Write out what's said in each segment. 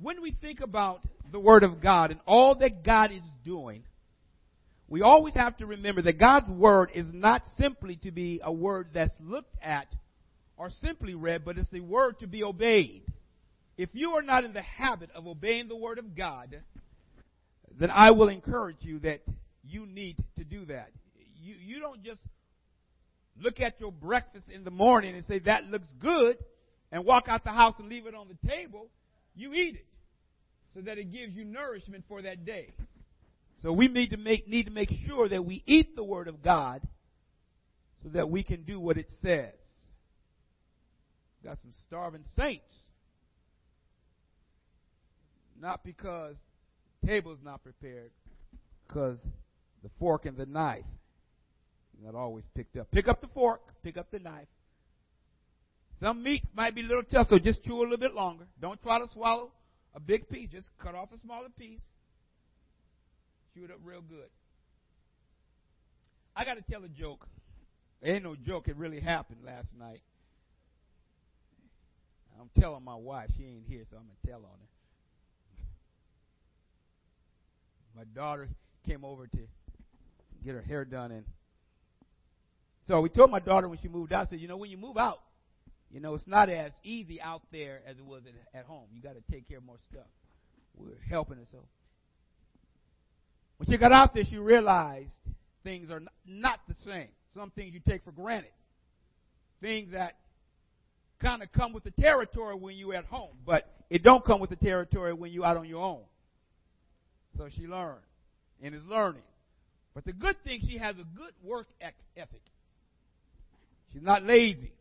when we think about the Word of God and all that God is doing, we always have to remember that God's Word is not simply to be a word that's looked at or simply read, but it's the Word to be obeyed. If you are not in the habit of obeying the Word of God, then I will encourage you that you need to do that. You, you don't just look at your breakfast in the morning and say, that looks good, and walk out the house and leave it on the table. You eat it so that it gives you nourishment for that day. So we need to make, need to make sure that we eat the Word of God so that we can do what it says. Got some starving saints. Not because the table's not prepared, because the fork and the knife not always picked up. Pick up the fork, pick up the knife. Some meats might be a little tough, so just chew a little bit longer. Don't try to swallow a big piece. Just cut off a smaller piece. Chew it up real good. I got to tell a joke. Ain't no joke. It really happened last night. I'm telling my wife. She ain't here, so I'm going to tell on her. My daughter came over to get her hair done, and so we told my daughter when she moved out, I said, you know, when you move out, you know, it's not as easy out there as it was at, at home. You got to take care of more stuff. We're helping her. So when she got out there, she realized things are not the same. Some things you take for granted. Things that kind of come with the territory when you're at home, but it don't come with the territory when you're out on your own. So she learned and is learning. But the good thing, she has a good work ethic. She's not lazy.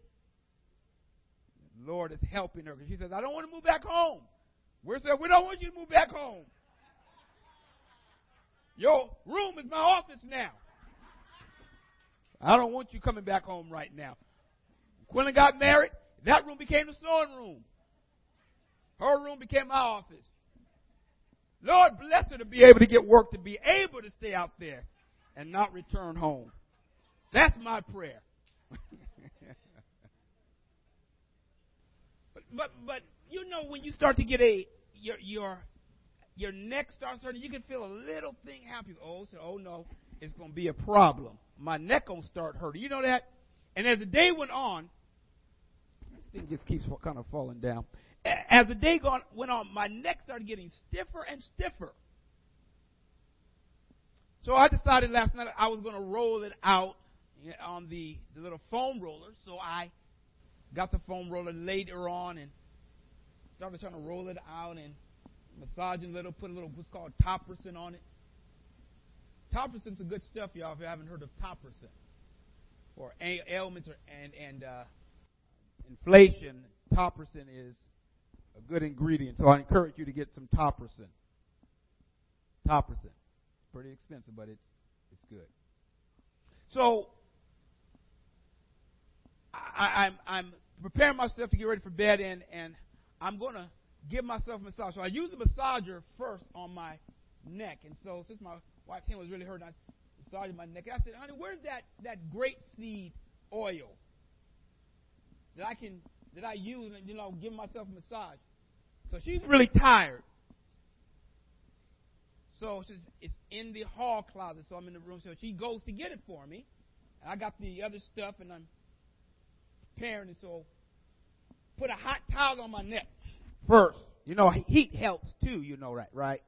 Lord is helping her. because She says, I don't want to move back home. We're saying, we don't want you to move back home. Your room is my office now. I don't want you coming back home right now. Quillen got married. That room became the sewing room. Her room became my office. Lord bless her to be able to get work, to be able to stay out there and not return home. That's my prayer. but but you know when you start to get a your your your neck starts hurting, you can feel a little thing happen. Oh, so, oh no, it's to be a problem. My neck gonna start hurting. You know that. And as the day went on, this thing just keeps kind of falling down. As the day gone, went on, my neck started getting stiffer and stiffer. So I decided last night I was going to roll it out on the, the little foam roller. So I got the foam roller later on and started trying to roll it out and massaging a little, put a little what's called topricin on it. Topricin's some good stuff, y'all, if you haven't heard of topricin. For ailments or, and, and uh, inflation, topricin is a good ingredient. So I encourage you to get some topricin. Topricin. Pretty expensive, but it's, it's good. So I, am I'm, I'm preparing myself to get ready for bed, and, and I'm going to give myself a massage. So I use the massager first on my neck. And so since my wife's hand was really hurting, I massaged my neck. I said, honey, where's that, that grape seed oil that I can that I use and you know give myself a massage? So she's really tired. So it's in the hall closet, so I'm in the room. So she goes to get it for me. And I got the other stuff, and I'm preparing. And so put a hot towel on my neck first. You know, heat helps too. You know that, right?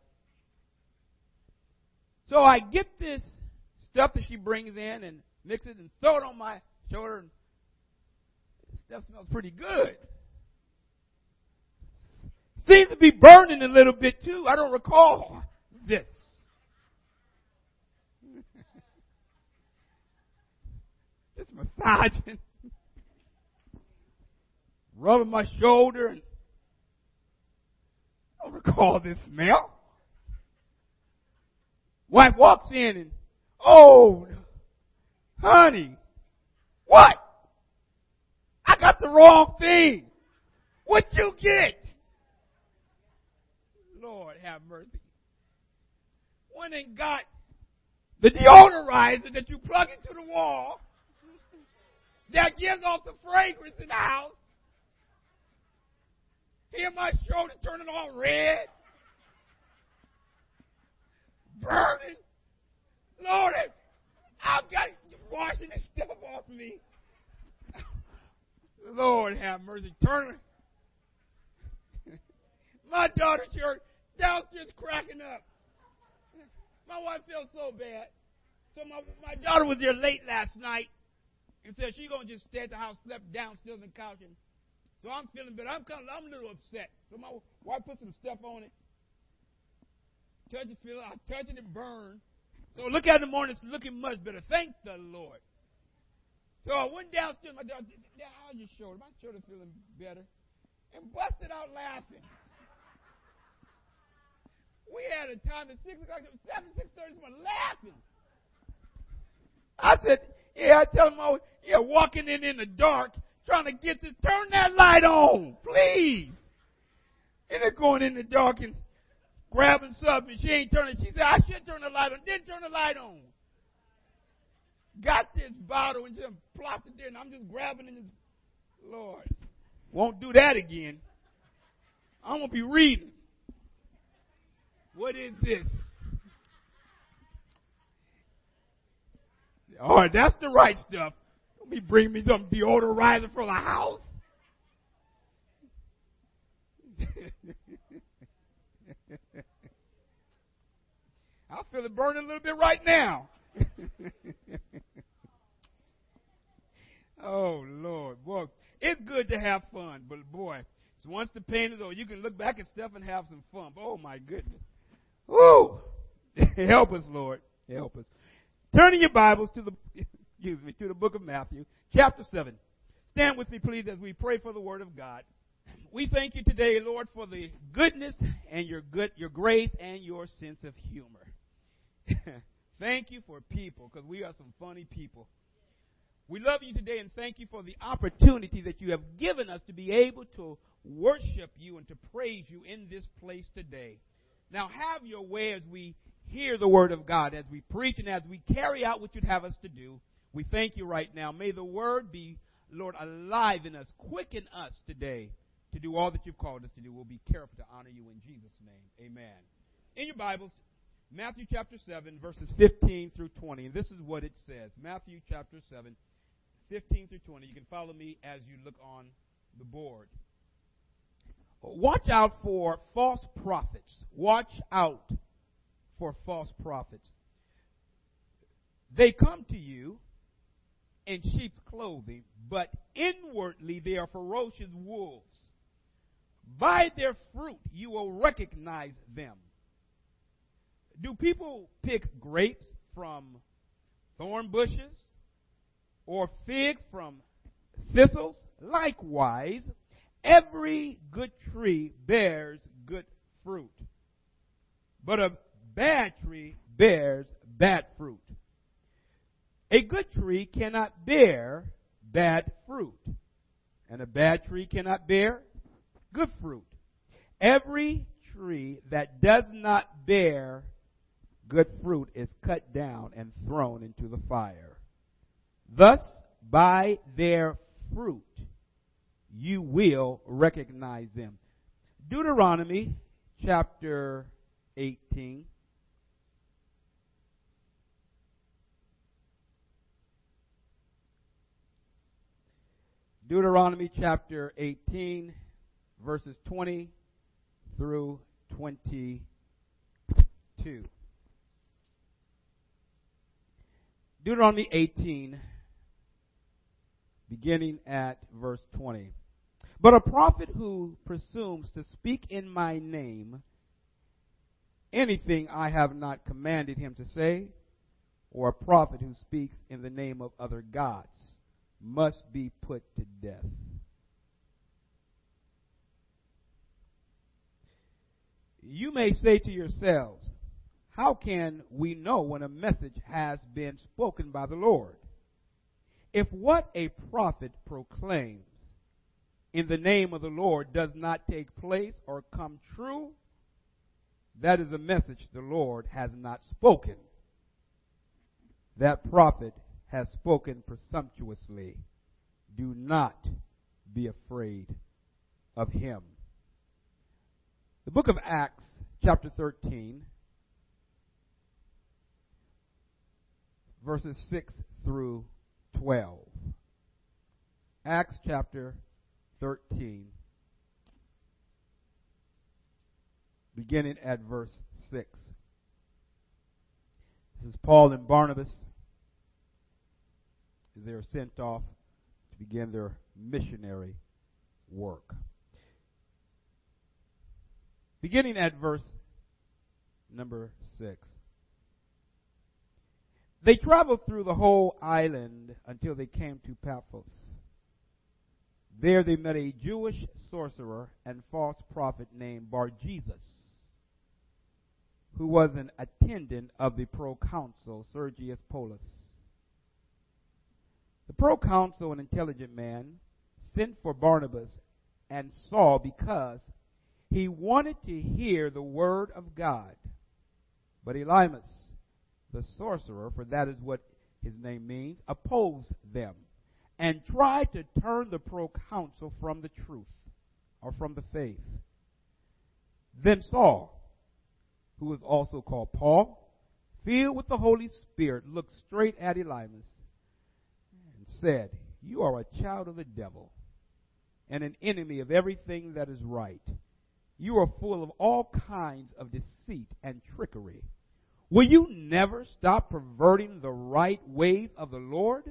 So I get this stuff that she brings in and mix it and throw it on my shoulder. And this stuff smells pretty good. Seems to be burning a little bit too. I don't recall this. Just massaging, rubbing my shoulder, and I don't recall this smell. Wife walks in and, oh, honey, what? I got the wrong thing. What you get? Lord have mercy. Went and got the deodorizer that you plug into the wall that gives off the fragrance in the house. Here my shoulder turning all red. Burning. Lord, I've got washing this stuff off me. Lord have mercy. Turn. my daughter church downstairs cracking up. My wife felt so bad. So my my daughter was there late last night and said she's gonna just stay at the house, slept downstairs on the couch, and so I'm feeling better. I'm kind of I'm a little upset. So my wife put some stuff on it. Touch it, feel it. I touch it, it burn. So look it in the morning, it's looking much better. Thank the Lord. So I went downstairs. My daughter, how's your shoulder? My shoulder feeling better, and busted out laughing. We had a time at six o'clock, seven, six thirty, someone laughing. I said, yeah, I tell them, oh, yeah, walking in in the dark, trying to get this, turn that light on, please. And they're going in the dark and grabbing something. She ain't turning. She said, I should turn the light on. Didn't turn the light on. Got this bottle and just plopped it there, and I'm just grabbing it. Lord, won't do that again. I'm gonna be reading. What is this? All right, that's the right stuff. Me bring me some deodorizer for the house. I feel it burning a little bit right now. oh Lord, boy, it's good to have fun, but boy, once the pain is over, you can look back at stuff and have some fun. Oh my goodness, woo! Help us, Lord. Help us. Turning your Bibles to the excuse me to the book of Matthew, chapter seven. Stand with me, please, as we pray for the Word of God. We thank you today, Lord, for the goodness and your good, your grace and your sense of humor. thank you for people, because we are some funny people. We love you today and thank you for the opportunity that you have given us to be able to worship you and to praise you in this place today. Now have your way as we hear the word of God, as we preach and as we carry out what you'd have us to do. We thank you right now. May the word be, Lord, alive in us, quicken us today to do all that you've called us to do. We'll be careful to honor you in Jesus' name. Amen. In your Bibles, Matthew chapter 7, verses 15 through 20. And this is what it says. Matthew chapter 7, 15 through 20. You can follow me as you look on the board. Watch out for false prophets. Watch out for false prophets. They come to you in sheep's clothing, but inwardly they are ferocious wolves. By their fruit you will recognize them. Do people pick grapes from thorn bushes or figs from thistles? Likewise, every good tree bears good fruit, but a bad tree bears bad. A good tree cannot bear bad fruit, and a bad tree cannot bear good fruit. Every tree that does not bear good fruit is cut down and thrown into the fire. Thus, by their fruit, you will recognize them. Deuteronomy chapter 18. Deuteronomy chapter 18, verses 20 through 22. Deuteronomy 18, beginning at verse 20. But a prophet who presumes to speak in my name anything I have not commanded him to say, or a prophet who speaks in the name of other gods, must be put to death. You may say to yourselves, How can we know when a message has been spoken by the Lord? If what a prophet proclaims in the name of the Lord does not take place or come true, that is a message the Lord has not spoken. That prophet has spoken presumptuously. Do not be afraid of him. The book of Acts, chapter 13, verses 6 through 12. Acts chapter 13, beginning at verse 6. This is Paul and Barnabas they are sent off to begin their missionary work. Beginning at verse number 6. They traveled through the whole island until they came to Paphos. There they met a Jewish sorcerer and false prophet named Bar Jesus, who was an attendant of the proconsul Sergius Paulus. The proconsul, an intelligent man, sent for Barnabas and Saul because he wanted to hear the word of God. But Elymas, the sorcerer, for that is what his name means, opposed them and tried to turn the proconsul from the truth or from the faith. Then Saul, who was also called Paul, filled with the Holy Spirit, looked straight at Elymas said, You are a child of the devil and an enemy of everything that is right. You are full of all kinds of deceit and trickery. Will you never stop perverting the right ways of the Lord?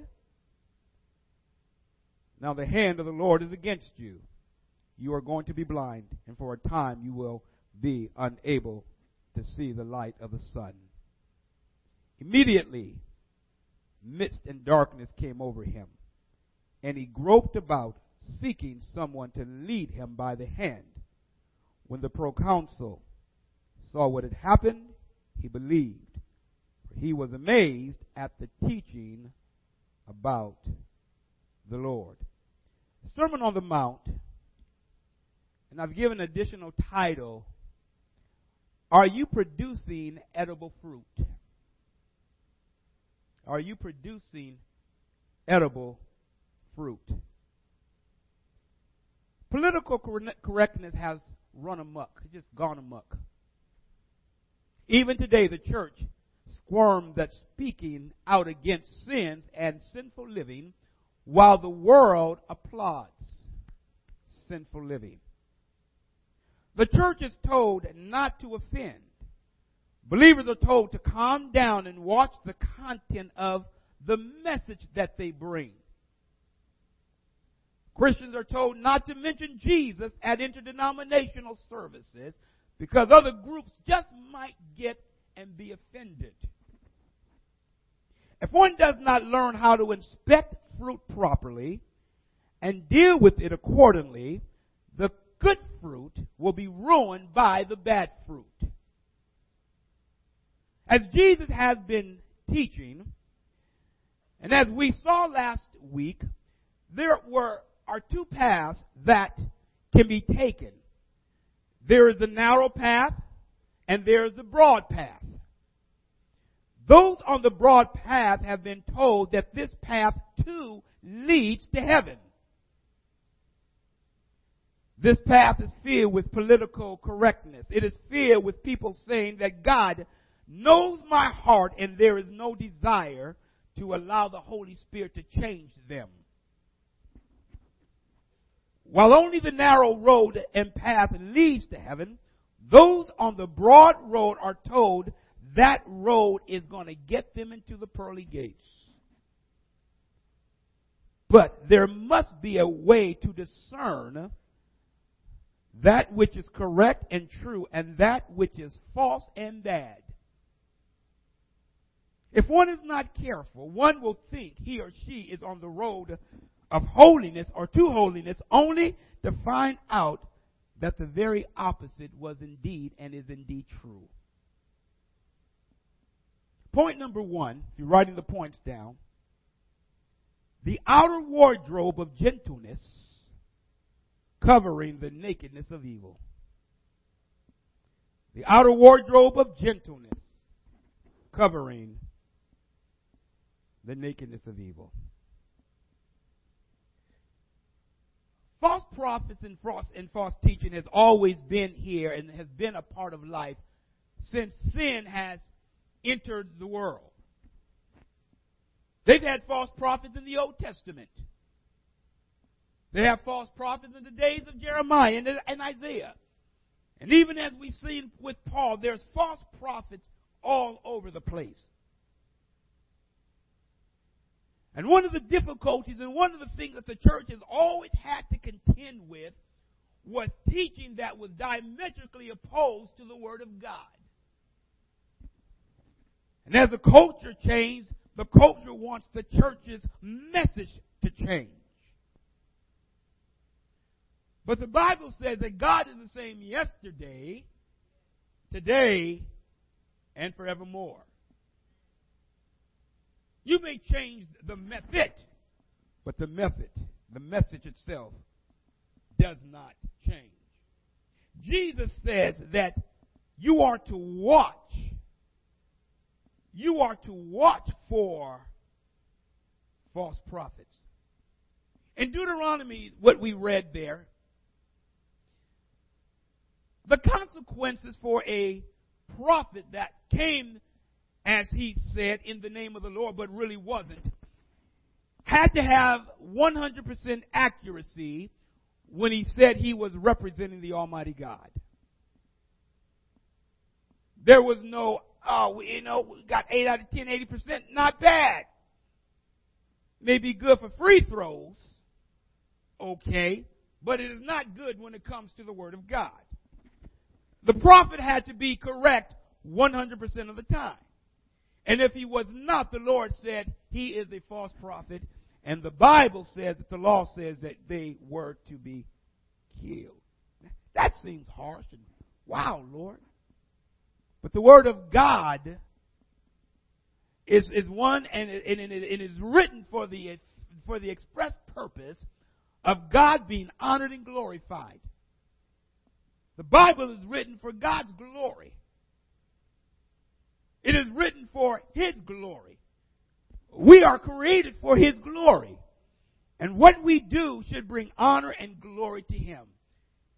Now the hand of the Lord is against you. You are going to be blind, and for a time you will be unable to see the light of the sun. Immediately, mist and darkness came over him, and he groped about, seeking someone to lead him by the hand. When the proconsul saw what had happened, he believed. For he was amazed at the teaching about the Lord. Sermon on the Mount, and I've given additional title Are you producing edible fruit? Are you producing edible fruit? Political correctness has run amok, just gone amok. Even today, the church squirms at speaking out against sins and sinful living while the world applauds sinful living. The church is told not to offend. Believers are told to calm down and watch the content of the message that they bring. Christians are told not to mention Jesus at interdenominational services because other groups just might get and be offended. If one does not learn how to inspect fruit properly and deal with it accordingly, the good fruit will be ruined by the bad fruit. As Jesus has been teaching, and as we saw last week, there were are two paths that can be taken. There is the narrow path and there is the broad path. Those on the broad path have been told that this path too leads to heaven. This path is filled with political correctness. It is filled with people saying that God knows my heart and there is no desire to allow the Holy Spirit to change them. While only the narrow road and path leads to heaven, those on the broad road are told that road is going to get them into the pearly gates. But there must be a way to discern that which is correct and true and that which is false and bad. If one is not careful, one will think he or she is on the road of holiness or to holiness only to find out that the very opposite was indeed and is indeed true. Point number one, if you're writing the points down, the outer wardrobe of gentleness covering the nakedness of evil. The outer wardrobe of gentleness covering the nakedness of evil. false prophets and false, and false teaching has always been here and has been a part of life since sin has entered the world. They've had false prophets in the Old Testament. They have false prophets in the days of Jeremiah and, and Isaiah. And even as we see with Paul, there's false prophets all over the place. And one of the difficulties and one of the things that the church has always had to contend with was teaching that was diametrically opposed to the Word of God. And as the culture changed, the culture wants the church's message to change. But the Bible says that God is the same yesterday, today, and forevermore. You may change the method, but the method, the message itself, does not change. Jesus says that you are to watch. You are to watch for false prophets. In Deuteronomy, what we read there, the consequences for a prophet that came, as he said, in the name of the Lord, but really wasn't, had to have 100% accuracy when he said he was representing the Almighty God. There was no, oh, you know, we got 8 out of 10, 80%, not bad. Maybe good for free throws, okay, but it is not good when it comes to the Word of God. The prophet had to be correct 100% of the time. And if he was not, the Lord said he is a false prophet. And the Bible says that the law says that they were to be killed. That seems harsh and wow, Lord. But the word of God is, is one and it, and it is written for the, for the express purpose of God being honored and glorified. The Bible is written for God's glory. It is written for His glory. We are created for His glory. And what we do should bring honor and glory to Him.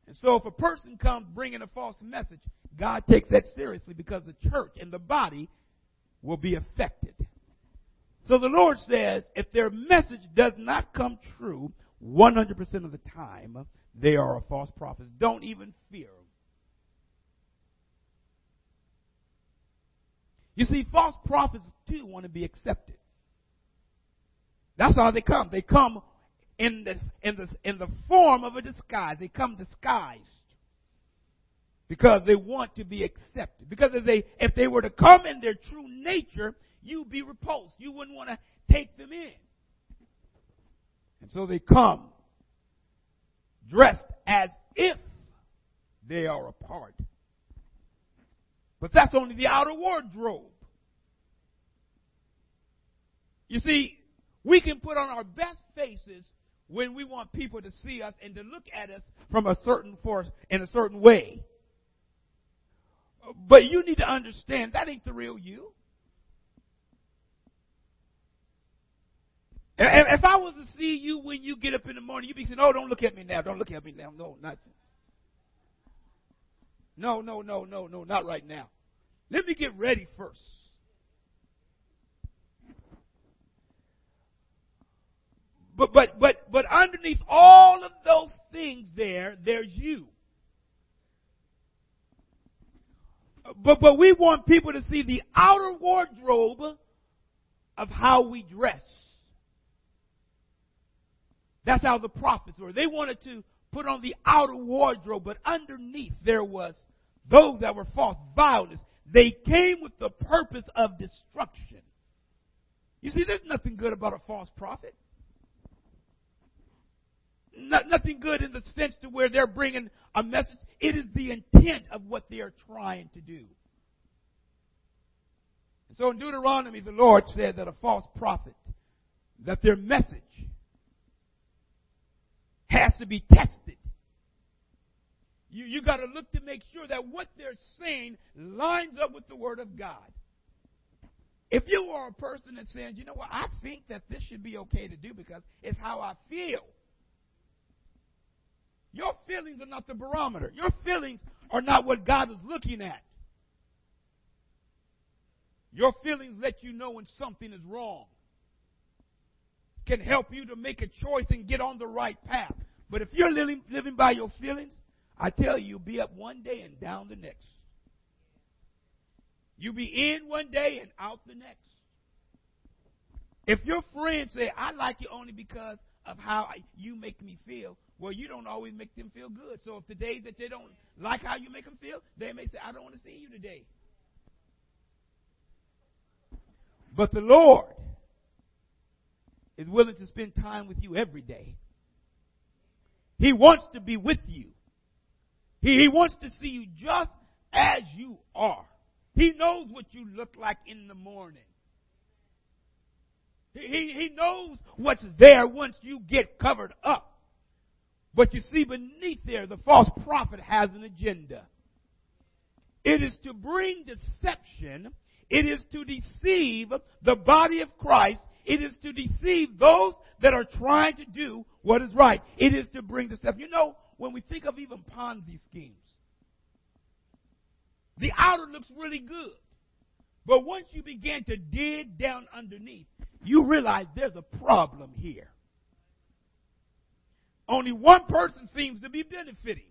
And so if a person comes bringing a false message, God takes that seriously because the church and the body will be affected. So the Lord says, if their message does not come true 100% of the time, they are a false prophet. Don't even fear You see, false prophets too want to be accepted. That's how they come. They come in the, in the, in the form of a disguise. They come disguised because they want to be accepted. Because if they, if they were to come in their true nature, you'd be repulsed. You wouldn't want to take them in. And so they come dressed as if they are a part. But that's only the outer wardrobe. You see, we can put on our best faces when we want people to see us and to look at us from a certain force in a certain way. But you need to understand that ain't the real you. If I was to see you when you get up in the morning, you'd be saying, "Oh, don't look at me now. Don't look at me now. No, not. No, no, no, no, no, not right now. Let me get ready first. But but but but underneath all of those things there, there's you. But but we want people to see the outer wardrobe of how we dress. That's how the prophets were. They wanted to put on the outer wardrobe, but underneath there was those that were false violence. They came with the purpose of destruction. You see, there's nothing good about a false prophet. Not, nothing good in the sense to where they're bringing a message. It is the intent of what they are trying to do. So in Deuteronomy, the Lord said that a false prophet, that their message has to be tested. You, you got to look to make sure that what they're saying lines up with the Word of God. If you are a person that says, you know what, I think that this should be okay to do because it's how I feel. Your feelings are not the barometer. Your feelings are not what God is looking at. Your feelings let you know when something is wrong. Can help you to make a choice and get on the right path. But if you're living, living by your feelings, I tell you, you'll be up one day and down the next. You'll be in one day and out the next. If your friends say, I like you only because of how you make me feel, well, you don't always make them feel good. So if the days that they don't like how you make them feel, they may say, I don't want to see you today. But the Lord is willing to spend time with you every day. He wants to be with you. He, he wants to see you just as you are. He knows what you look like in the morning. He, he knows what's there once you get covered up. But you see, beneath there, the false prophet has an agenda. It is to bring deception. It is to deceive the body of Christ. It is to deceive those that are trying to do what is right. It is to bring deception. You know, when we think of even Ponzi schemes, the outer looks really good. But once you begin to dig down underneath, you realize there's a problem here. Only one person seems to be benefiting,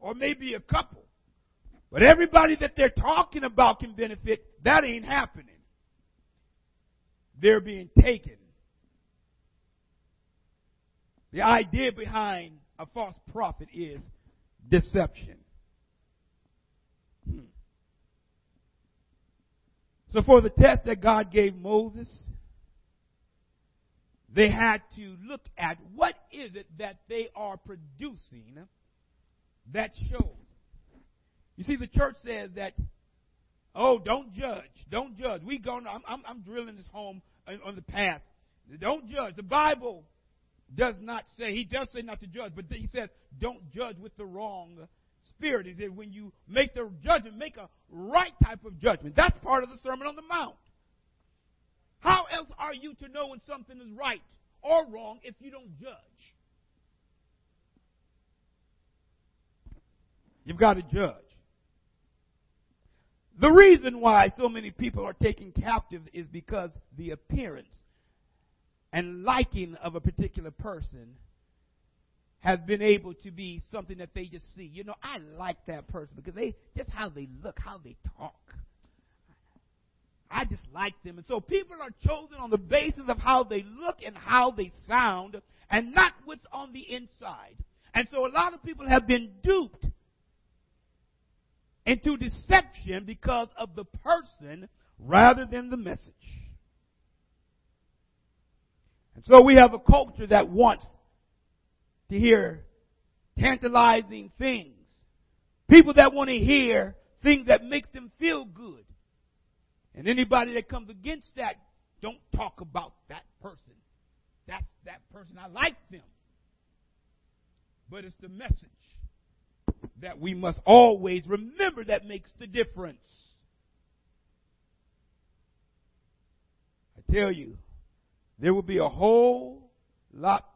or maybe a couple. But everybody that they're talking about can benefit. That ain't happening. They're being taken. The idea behind a false prophet is deception. Hmm. So for the test that God gave Moses, they had to look at what is it that they are producing that shows. You see, the church says that, oh, don't judge, don't judge. We go, I'm, I'm, I'm drilling this home on, on the past. Don't judge. The Bible does not say, he does say not to judge, but he says, don't judge with the wrong spirit. He said, when you make the judgment, make a right type of judgment. That's part of the Sermon on the Mount. How else are you to know when something is right or wrong if you don't judge? You've got to judge. The reason why so many people are taken captive is because the appearance and liking of a particular person has been able to be something that they just see. You know, I like that person because they just how they look, how they talk. I just like them. And so people are chosen on the basis of how they look and how they sound and not what's on the inside. And so a lot of people have been duped into deception because of the person rather than the message. And so we have a culture that wants to hear tantalizing things. People that want to hear things that makes them feel good. And anybody that comes against that, don't talk about that person. That's that person. I like them. But it's the message that we must always remember that makes the difference. I tell you, there will be a whole lot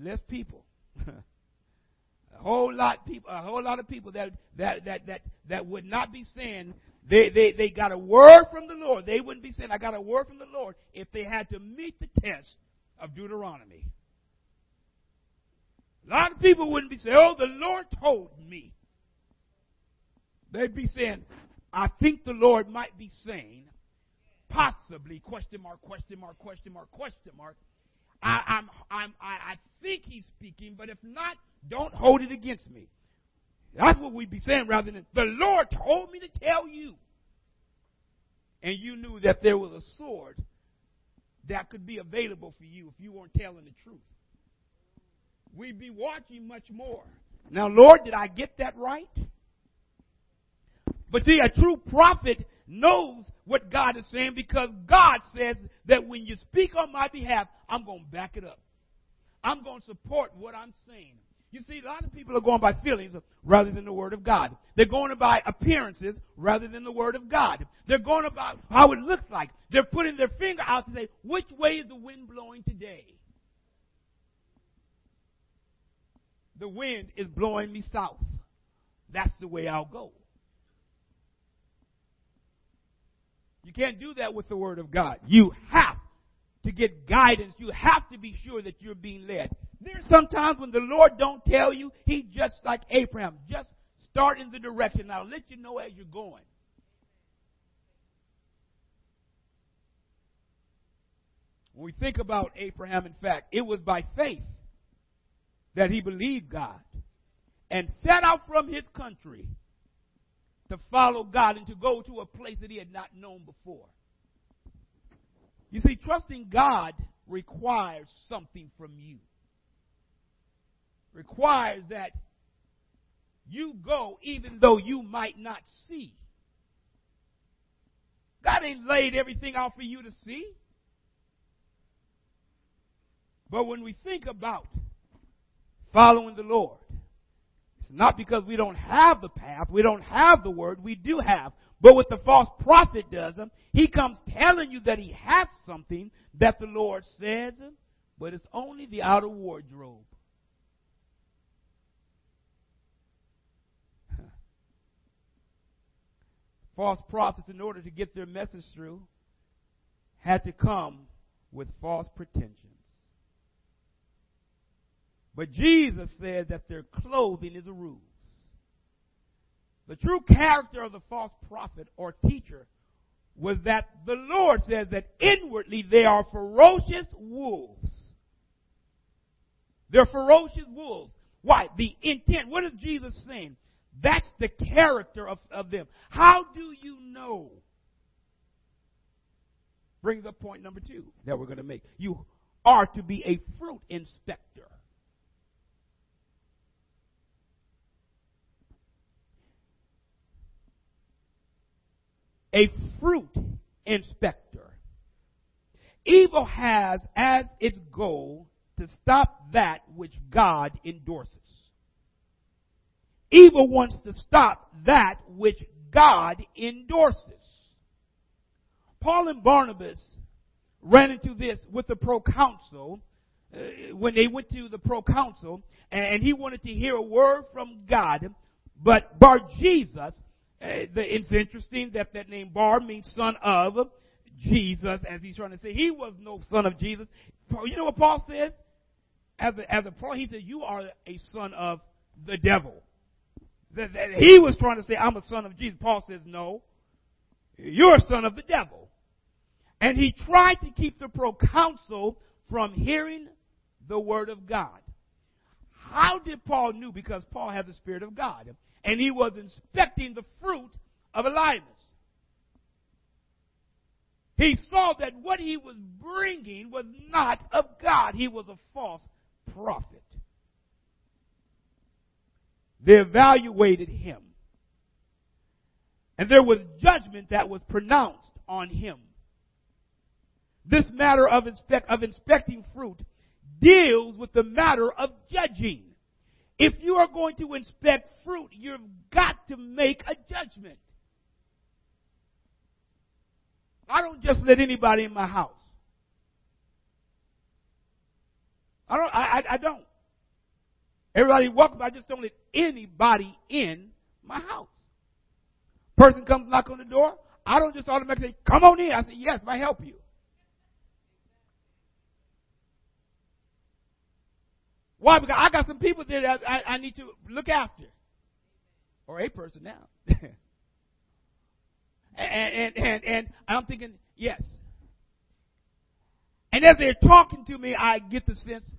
less people. a whole lot people a whole lot of people that that that that that would not be saying they, they, they got a word from the Lord. They wouldn't be saying, I got a word from the Lord if they had to meet the test of Deuteronomy. A lot of people wouldn't be saying, oh, the Lord told me. They'd be saying, I think the Lord might be saying, possibly, question mark, question mark, question mark, question mark. I, I'm, I'm, I, I think he's speaking, but if not, don't hold it against me. That's what we'd be saying rather than, the Lord told me to tell you. And you knew that there was a sword that could be available for you if you weren't telling the truth. We'd be watching much more. Now, Lord, did I get that right? But see, a true prophet knows what God is saying because God says that when you speak on my behalf, I'm going to back it up. I'm going to support what I'm saying. You see, a lot of people are going by feelings rather than the Word of God. They're going by appearances rather than the Word of God. They're going about how it looks like. They're putting their finger out to say, which way is the wind blowing today? The wind is blowing me south. That's the way I'll go. You can't do that with the Word of God. You have to get guidance. You have to be sure that you're being led. There's sometimes when the Lord don't tell you, He just like Abraham, just start in the direction. I'll let you know as you're going. When we think about Abraham, in fact, it was by faith that he believed God and set out from his country to follow God and to go to a place that he had not known before. You see, trusting God requires something from you. Requires that you go even though you might not see. God ain't laid everything out for you to see. But when we think about following the Lord, it's not because we don't have the path, we don't have the word, we do have. But what the false prophet does, um, he comes telling you that he has something that the Lord says, um, but it's only the outer wardrobe. false prophets, in order to get their message through, had to come with false pretensions. But Jesus said that their clothing is a ruse. The true character of the false prophet or teacher was that the Lord says that inwardly they are ferocious wolves. They're ferocious wolves. Why? The intent. What is Jesus saying? That's the character of, of them. How do you know? Brings up point number two that we're going to make. You are to be a fruit inspector. A fruit inspector. Evil has as its goal to stop that which God endorses. Evil wants to stop that which God endorses. Paul and Barnabas ran into this with the proconsul uh, when they went to the proconsul and he wanted to hear a word from God, but Bar Jesus Eh, it's interesting that that name Bar means son of Jesus, as he's trying to say. He was no son of Jesus. You know what Paul says? As a, as a Paul, he said, you are a son of the devil. That, that he was trying to say, I'm a son of Jesus. Paul says, no, you're a son of the devil. And he tried to keep the proconsul from hearing the word of God. How did Paul knew? Because Paul had the Spirit of God and he was inspecting the fruit of Elymas. He saw that what he was bringing was not of God. He was a false prophet. They evaluated him. And there was judgment that was pronounced on him. This matter of, inspect, of inspecting fruit deals with the matter of judging. If you are going to inspect fruit, you've got to make a judgment. I don't just let anybody in my house. I don't. I, I, I don't. Everybody welcome. I just don't let anybody in my house. Person comes knock on the door. I don't just automatically say, "Come on in." I say, "Yes, I help you." Why? Because I got some people there that I, I need to look after. Or a person now. and, and, and, and I'm thinking, yes. And as they're talking to me, I get the sense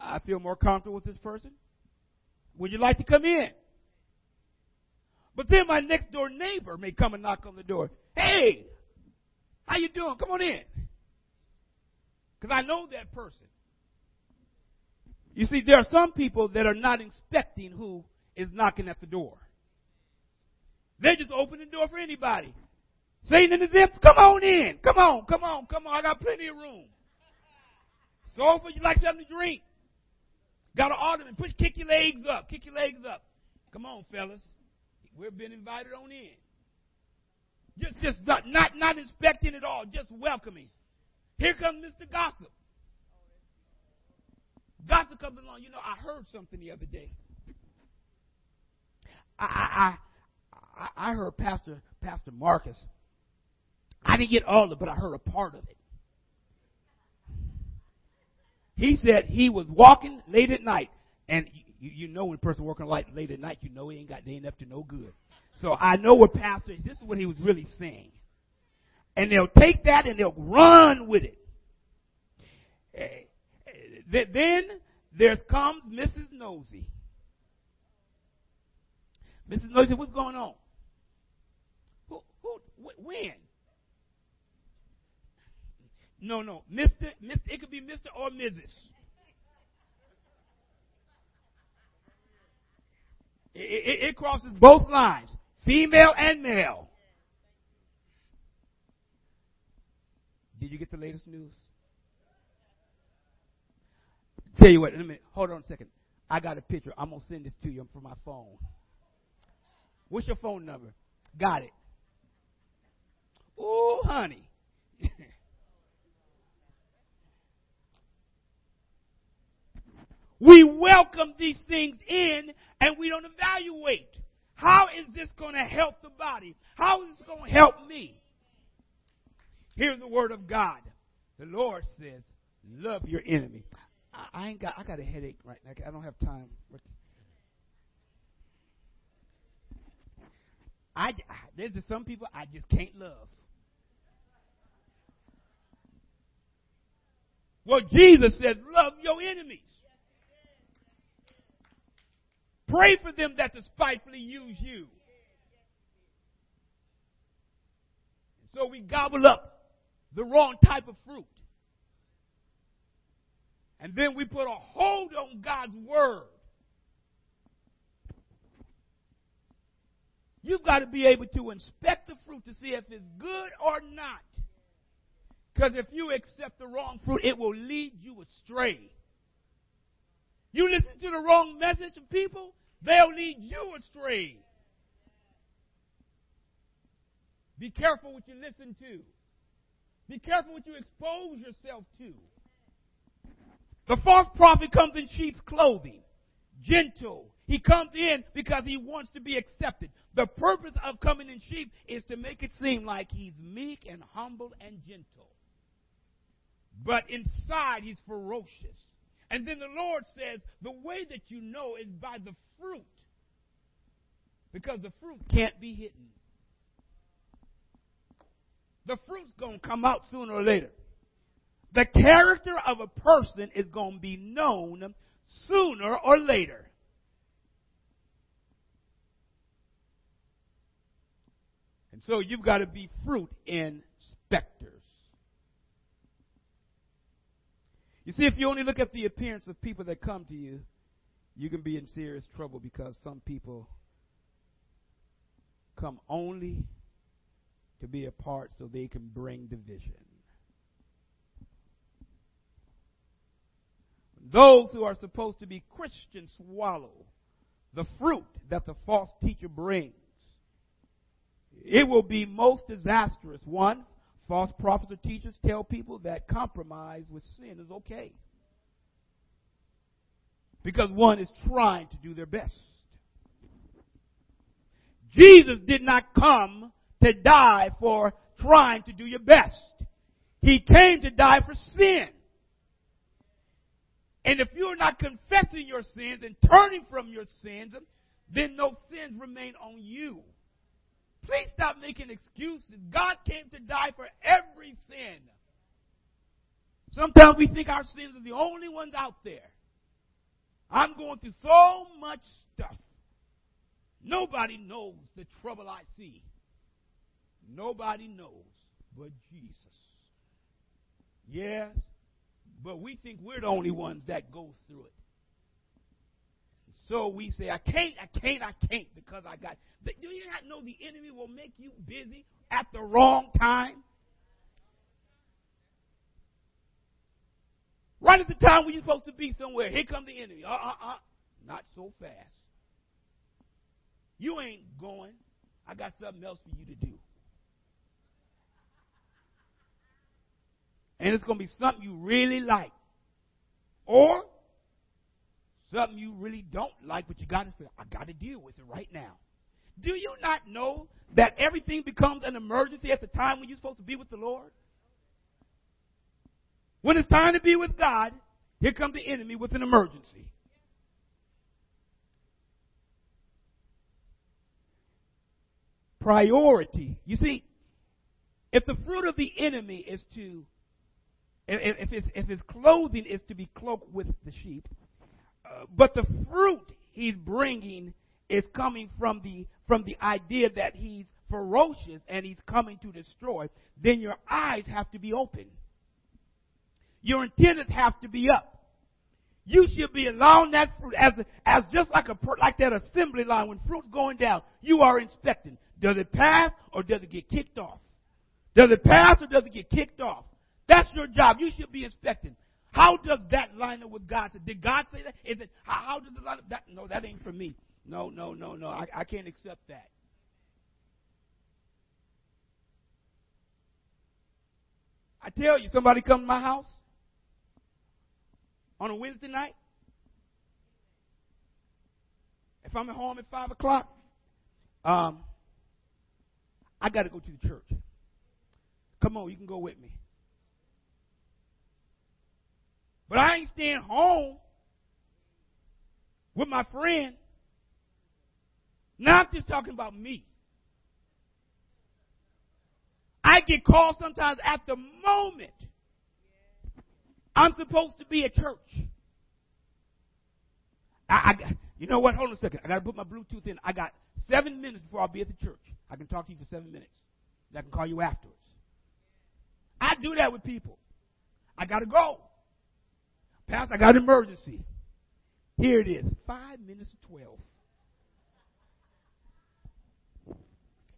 I feel more comfortable with this person. Would you like to come in? But then my next door neighbor may come and knock on the door. Hey, how you doing? Come on in. Because I know that person. You see, there are some people that are not inspecting who is knocking at the door. They just open the door for anybody. Satan and the zips, come on in. Come on, come on, come on. I got plenty of room. Sofa, you like something to drink? Got an ottoman. Push, kick your legs up. Kick your legs up. Come on, fellas. We've been invited on in. Just, just not, not, not inspecting at all. Just welcoming. Here comes Mr. Gossip. Gossip comes along. You know, I heard something the other day. I I I, I heard Pastor Pastor Marcus. I didn't get all of it, but I heard a part of it. He said he was walking late at night, and you, you know when a person working late, late at night, you know he ain't got they ain't up to no good. So I know what Pastor. This is what he was really saying, and they'll take that and they'll run with it. Eh, then there comes Mrs. Nosy. Mrs. Nosy, what's going on? Who, who, when? No, no. Mr. Mr. It could be Mr. or Mrs. It, it, it crosses both lines, female and male. Did you get the latest news? Tell you what, let me hold on a second. I got a picture. I'm gonna send this to you from my phone. What's your phone number? Got it. Oh, honey. We welcome these things in and we don't evaluate. How is this going to help the body? How is this going to help me? Hear the word of God. The Lord says, love your enemy. I, I ain't got, I got a headache right now. I don't have time. I, there's just some people I just can't love. Well, Jesus said, love your enemies. Pray for them that despitefully use you. So we gobble up the wrong type of fruit. And then we put a hold on God's word. You've got to be able to inspect the fruit to see if it's good or not. Because if you accept the wrong fruit, it will lead you astray. You listen to the wrong message of people, they'll lead you astray. Be careful what you listen to. Be careful what you expose yourself to. The false prophet comes in sheep's clothing, gentle. He comes in because he wants to be accepted. The purpose of coming in sheep is to make it seem like he's meek and humble and gentle. But inside he's ferocious. And then the Lord says, the way that you know is by the fruit. Because the fruit can't be hidden. The fruit's going to come out sooner or later. The character of a person is going to be known sooner or later. And so you've got to be fruit inspectors. You see, if you only look at the appearance of people that come to you, you can be in serious trouble because some people come only to be a part so they can bring division. Those who are supposed to be Christians swallow the fruit that the false teacher brings. It will be most disastrous. One, False prophets or teachers tell people that compromise with sin is okay. Because one is trying to do their best. Jesus did not come to die for trying to do your best. He came to die for sin. And if you're not confessing your sins and turning from your sins, then those sins remain on you. Please stop making excuses. God came to die for every sin. Sometimes we think our sins are the only ones out there. I'm going through so much stuff. Nobody knows the trouble I see. Nobody knows but Jesus. Yes, but we think we're the only ones that go through it. So we say, I can't, I can't, I can't because I got. Do you not know the enemy will make you busy at the wrong time? Right at the time when you're supposed to be somewhere, here comes the enemy. Uh uh uh. Not so fast. You ain't going. I got something else for you to do. And it's going to be something you really like. Or something you really don't like, but you got to say, I got to deal with it right now. Do you not know that everything becomes an emergency at the time when you're supposed to be with the Lord? When it's time to be with God, here comes the enemy with an emergency. Priority. You see, if the fruit of the enemy is to, if, if, if his clothing is to be cloaked with the sheep, uh, but the fruit he's bringing is coming from the from the idea that he's ferocious and he's coming to destroy, then your eyes have to be open. Your antennas have to be up. You should be allowing that fruit as as just like a like that assembly line when fruit's going down. You are inspecting. Does it pass or does it get kicked off? Does it pass or does it get kicked off? That's your job. You should be inspecting. How does that line up with God? Did God say that? Is it how, how does it line up? That, no, that ain't for me. No, no, no, no. I, I can't accept that. I tell you, somebody come to my house on a Wednesday night. If I'm at home at five o'clock, um, I got to go to the church. Come on, you can go with me. But I ain't staying home with my friend. Now I'm just talking about me. I get called sometimes at the moment I'm supposed to be at church. I, I, you know what? Hold on a second. I got to put my Bluetooth in. I got seven minutes before I'll be at the church. I can talk to you for seven minutes. I can call you afterwards. I do that with people. I got to go. Pastor, I got an emergency. Here it is. Five minutes to twelve.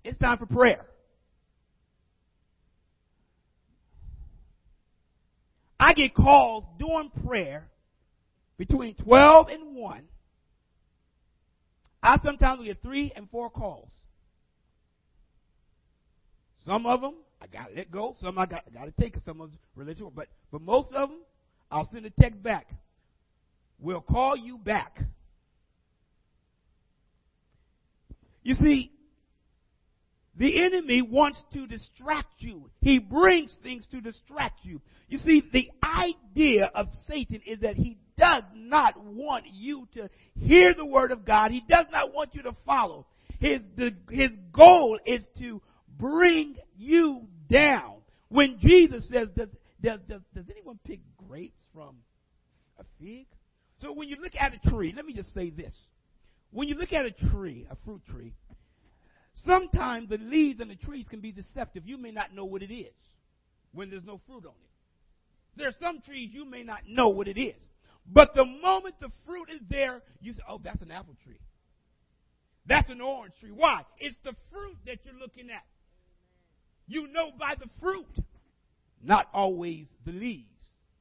It's time for prayer. I get calls during prayer between 12 and 1. I sometimes get three and four calls. Some of them I got to let go. Some I got, got to take. Some of them religious, but but most of them I'll send a text back. We'll call you back. You see, the enemy wants to distract you. He brings things to distract you. You see, the idea of Satan is that he does not want you to hear the word of God. He does not want you to follow. His, the, his goal is to bring you down. When Jesus says, does, does, does, anyone pick grapes from a fig? So when you look at a tree, let me just say this. When you look at a tree, a fruit tree, Sometimes the leaves and the trees can be deceptive. You may not know what it is when there's no fruit on it. There are some trees you may not know what it is. But the moment the fruit is there, you say, oh, that's an apple tree. That's an orange tree. Why? It's the fruit that you're looking at. You know by the fruit, not always the leaves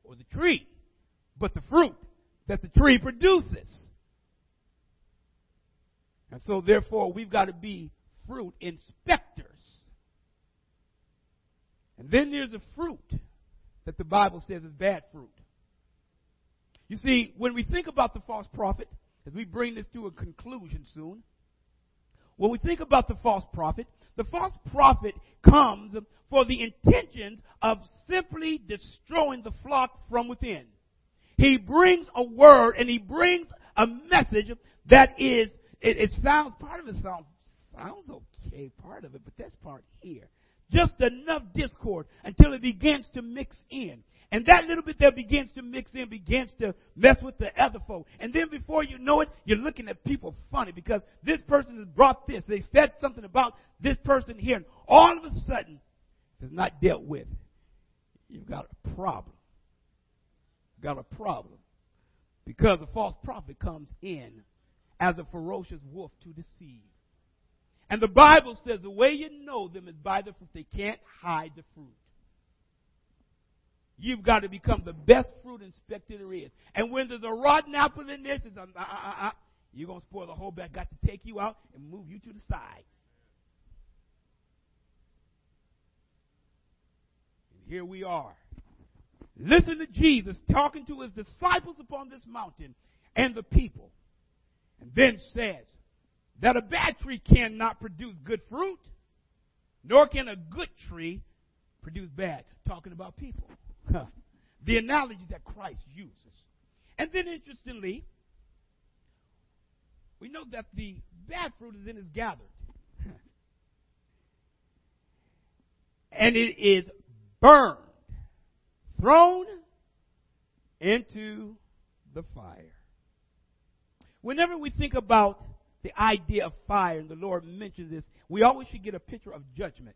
or the tree, but the fruit that the tree produces. And so, therefore, we've got to be fruit inspectors. And then there's a fruit that the Bible says is bad fruit. You see, when we think about the false prophet, as we bring this to a conclusion soon, when we think about the false prophet, the false prophet comes for the intentions of simply destroying the flock from within. He brings a word and he brings a message that is, it, it sounds, part of it sounds sounds okay, part of it, but that's part here. Just enough discord until it begins to mix in. And that little bit that begins to mix in begins to mess with the other folk. And then before you know it, you're looking at people funny because this person has brought this. They said something about this person here. And all of a sudden, it's not dealt with. You've got a problem. You've got a problem. Because a false prophet comes in as a ferocious wolf to deceive. And the Bible says the way you know them is by the fruit. They can't hide the fruit. You've got to become the best fruit inspector there is. And when there's a rotten apple in there, says, uh, uh, uh, uh, you're going to spoil the whole batch. Got to take you out and move you to the side. Here we are. Listen to Jesus talking to his disciples upon this mountain. and the people. And then says that a bad tree cannot produce good fruit, nor can a good tree produce bad. Talking about people. the analogy that Christ uses. And then interestingly, we know that the bad fruit is then is gathered. and it is burned, thrown into the fire. Whenever we think about the idea of fire, and the Lord mentions this, we always should get a picture of judgment.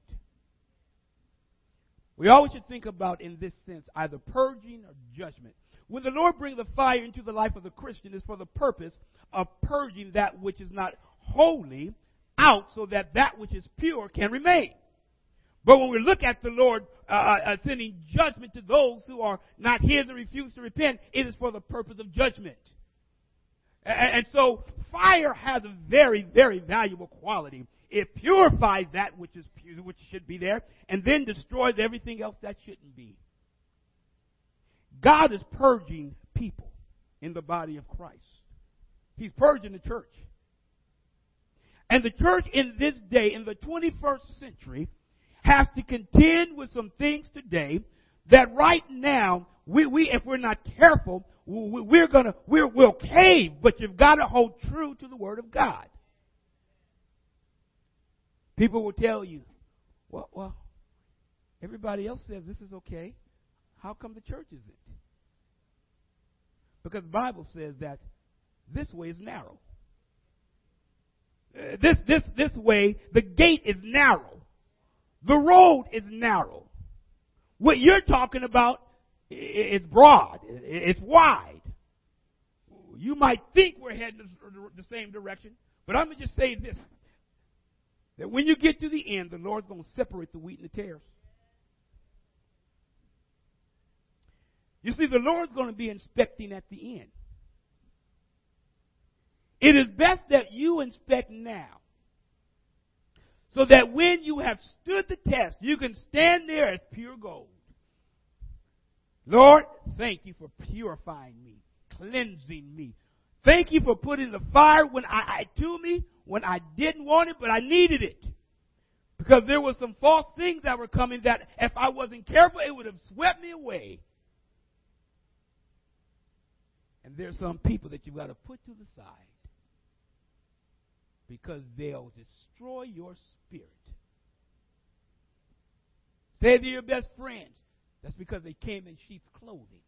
We always should think about, in this sense, either purging or judgment. When the Lord brings the fire into the life of the Christian, it's for the purpose of purging that which is not holy out so that that which is pure can remain. But when we look at the Lord uh, uh, uh, sending judgment to those who are not His and refuse to repent, it is for the purpose of judgment. And, and so fire has a very, very valuable quality. It purifies that which is pure, which should be there, and then destroys everything else that shouldn't be. God is purging people in the body of Christ. He's purging the church. And the church in this day, in the 21st century, has to contend with some things today that right now, we, we if we're not careful, we, are gonna, we're, we'll cave, but you've got to hold true to the Word of God. People will tell you, well, well, everybody else says this is okay. How come the church isn't? Because the Bible says that this way is narrow. Uh, this, this, this way, the gate is narrow. The road is narrow. What you're talking about is broad. It's wide. You might think we're heading the same direction, but I'm going to just say this. That when you get to the end, the Lord's going to separate the wheat and the tares. You see, the Lord's going to be inspecting at the end. It is best that you inspect now so that when you have stood the test, you can stand there as pure gold. Lord, thank you for purifying me, cleansing me. Thank you for putting the fire when I, I to me when I didn't want it, but I needed it. Because there were some false things that were coming that if I wasn't careful, it would have swept me away. And there's some people that you've got to put to the side because they'll destroy your spirit. Say they're your best friends. That's because they came in sheep's clothing.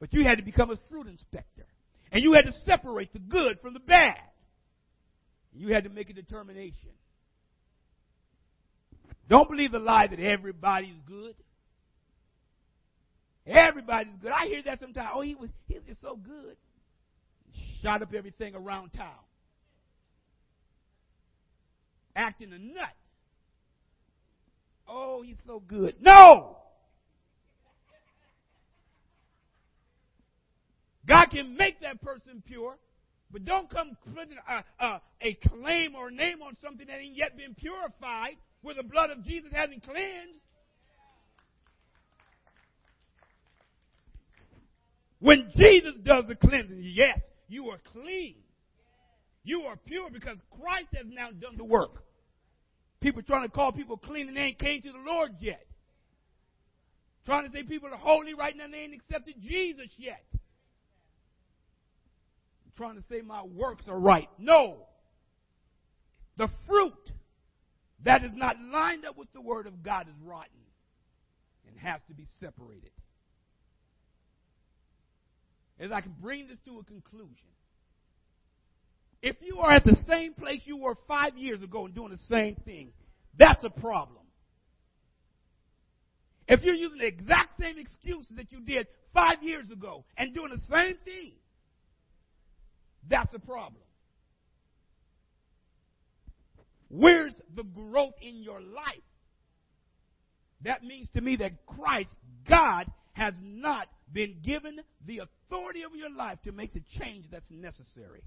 But you had to become a fruit inspector. And you had to separate the good from the bad. You had to make a determination. Don't believe the lie that everybody's good. Everybody's good. I hear that sometimes. Oh, he was he was just so good. Shot up everything around town. Acting a nut. Oh, he's so good. No! God can make that person pure, but don't come putting a, a, a claim or a name on something that ain't yet been purified, where the blood of Jesus hasn't cleansed. When Jesus does the cleansing, yes, you are clean. You are pure because Christ has now done the work. People trying to call people clean and they ain't came to the Lord yet. Trying to say people are holy right now and they ain't accepted Jesus yet. trying to say my works are right. No. The fruit that is not lined up with the Word of God is rotten and has to be separated as I can bring this to a conclusion. If you are at the same place you were five years ago and doing the same thing, that's a problem. If you're using the exact same excuses that you did five years ago and doing the same thing, that's a problem. Where's the growth in your life? That means to me that Christ, God, has not been given the authority of your life to make the change that's necessary.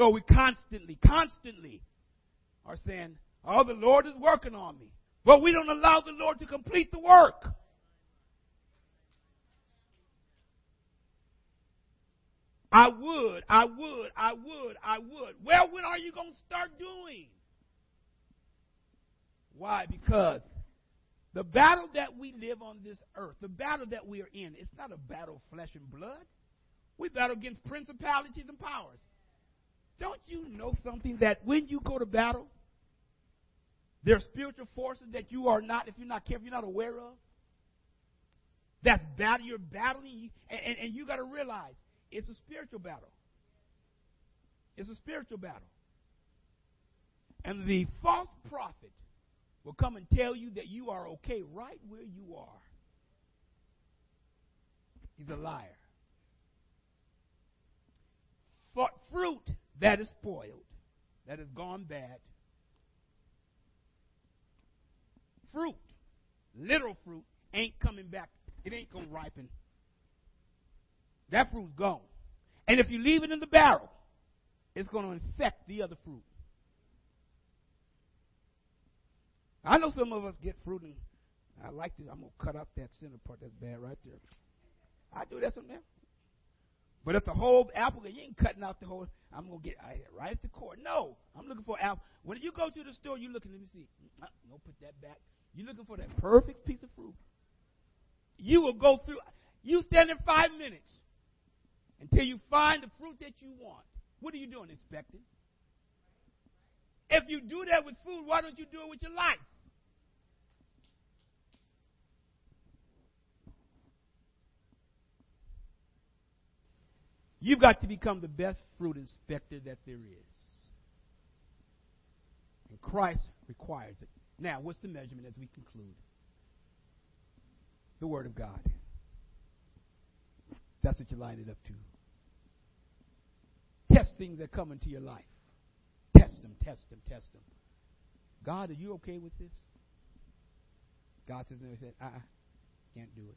So we constantly, constantly are saying, Oh, the Lord is working on me. But we don't allow the Lord to complete the work. I would, I would, I would, I would. Well, when are you going to start doing? Why? Because the battle that we live on this earth, the battle that we are in, it's not a battle of flesh and blood. We battle against principalities and powers. Don't you know something that when you go to battle, there are spiritual forces that you are not, if you're not careful, you're not aware of? That's battle you're battling, and, and, and you got to realize it's a spiritual battle. It's a spiritual battle. And the false prophet will come and tell you that you are okay right where you are. He's a liar. For fruit that is spoiled, that has gone bad, fruit, literal fruit, ain't coming back. It ain't going to ripen. That fruit's gone. And if you leave it in the barrel, it's going to infect the other fruit. I know some of us get fruit and I like to, I'm going to cut out that center part that's bad right there. I do that sometimes. But if the whole apple, you ain't cutting out the whole, I'm to get right at the core. No, I'm looking for apple. When you go to the store, you're looking, let me see. Uh, no, put that back. You're looking for that perfect piece of fruit. You will go through, you stand in five minutes until you find the fruit that you want. What are you doing? Inspecting. If you do that with food, why don't you do it with your life? You've got to become the best fruit inspector that there is. And Christ requires it. Now, what's the measurement as we conclude? The Word of God. That's what you line it up to. Test things that come into your life. Test them, test them, test them. God, are you okay with this? God says, no, he said, uh-uh, can't do it.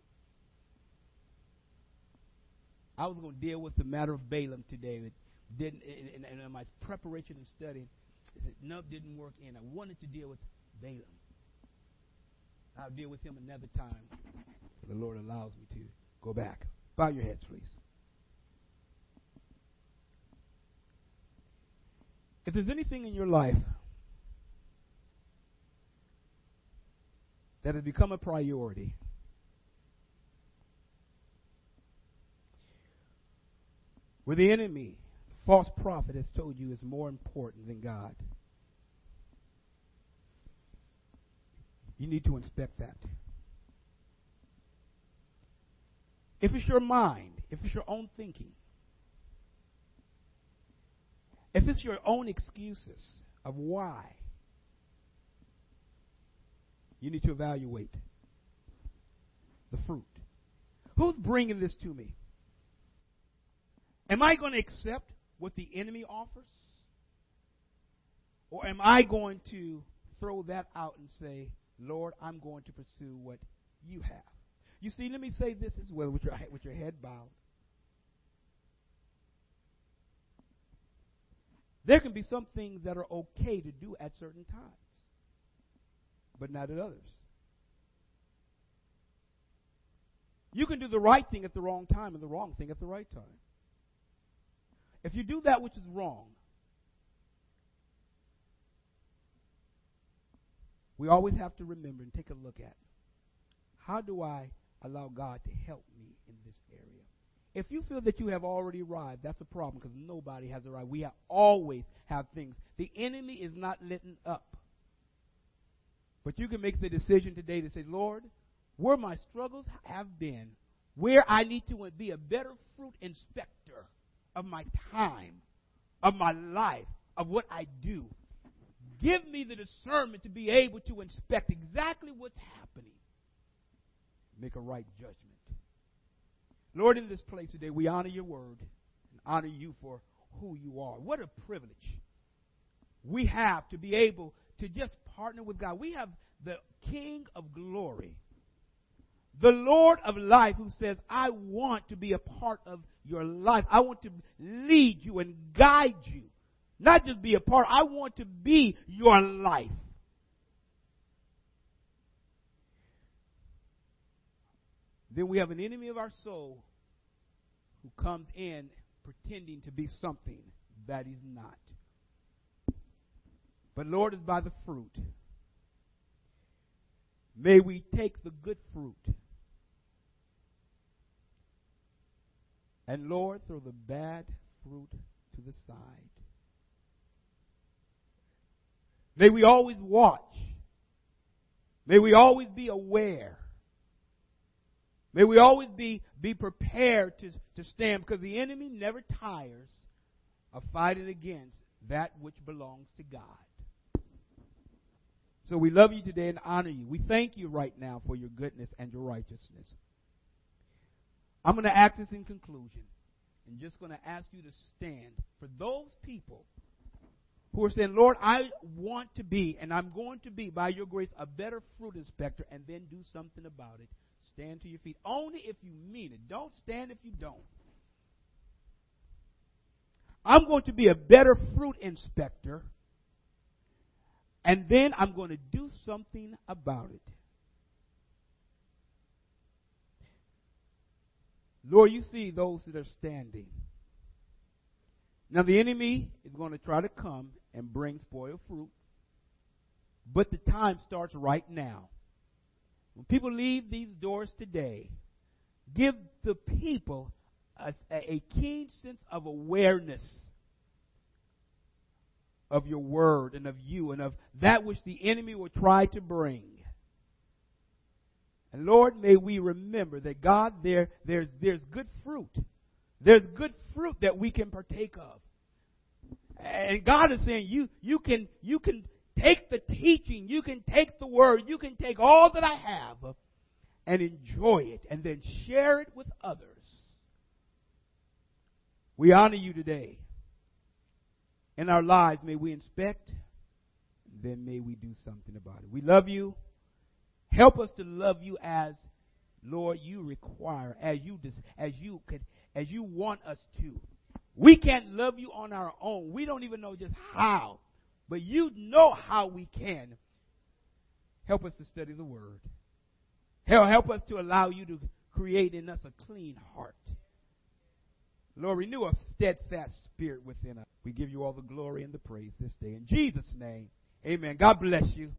I was going to deal with the matter of Balaam today. It didn't, and, in my preparation and studying, it didn't work in. I wanted to deal with Balaam. I'll deal with him another time. The Lord allows me to go back. Bow your heads, please. If there's anything in your life that has become a priority, where the enemy, false prophet, has told you is more important than God, you need to inspect that. If it's your mind, if it's your own thinking, if it's your own excuses of why, you need to evaluate the fruit. Who's bringing this to me? Am I going to accept what the enemy offers? Or am I going to throw that out and say, Lord, I'm going to pursue what you have? You see, let me say this as well with your, with your head bowed. There can be some things that are okay to do at certain times, but not at others. You can do the right thing at the wrong time and the wrong thing at the right time. If you do that which is wrong, we always have to remember and take a look at how do I allow God to help me in this area? If you feel that you have already arrived, that's a problem because nobody has arrived. We have always have things. The enemy is not letting up. But you can make the decision today to say, Lord, where my struggles have been, where I need to be a better fruit inspector of my time, of my life, of what I do. Give me the discernment to be able to inspect exactly what's happening. Make a right judgment. Lord, in this place today, we honor your word and honor you for who you are. What a privilege we have to be able to just partner with God. We have the King of glory, the Lord of life, who says, I want to be a part of your life. I want to lead you and guide you. Not just be a part, I want to be your life. Then we have an enemy of our soul who comes in pretending to be something that he's not. But Lord is by the fruit. May we take the good fruit. And Lord, throw the bad fruit to the side. May we always watch. May we always be aware. May we always be, be prepared to, to stand because the enemy never tires of fighting against that which belongs to God. So we love you today and honor you. We thank you right now for your goodness and your righteousness. I'm going to ask this in conclusion. I'm just going to ask you to stand for those people who are saying, Lord, I want to be, and I'm going to be, by your grace, a better fruit inspector, and then do something about it. Stand to your feet. Only if you mean it. Don't stand if you don't. I'm going to be a better fruit inspector and then I'm going to do something about it. Lord, you see those that are standing. Now, the enemy is going to try to come and bring spoiled fruit, but the time starts right now. When people leave these doors today, give the people a, a keen sense of awareness of your word and of you and of that which the enemy will try to bring. And Lord, may we remember that God, there, there's, there's good fruit. There's good fruit that we can partake of. And God is saying you, you can, you can take the teaching, you can take the word, you can take all that I have and enjoy it and then share it with others. We honor you today in our lives, may we inspect, then may we do something about it. We love you. Help us to love you as, Lord, you require, as you as you could, as you want us to. We can't love you on our own. We don't even know just how, but you know how we can. Help us to study the Word. Help, help us to allow you to create in us a clean heart. Lord, renew a steadfast spirit within us. We give you all the glory and the praise this day. In Jesus' name, amen. God bless you.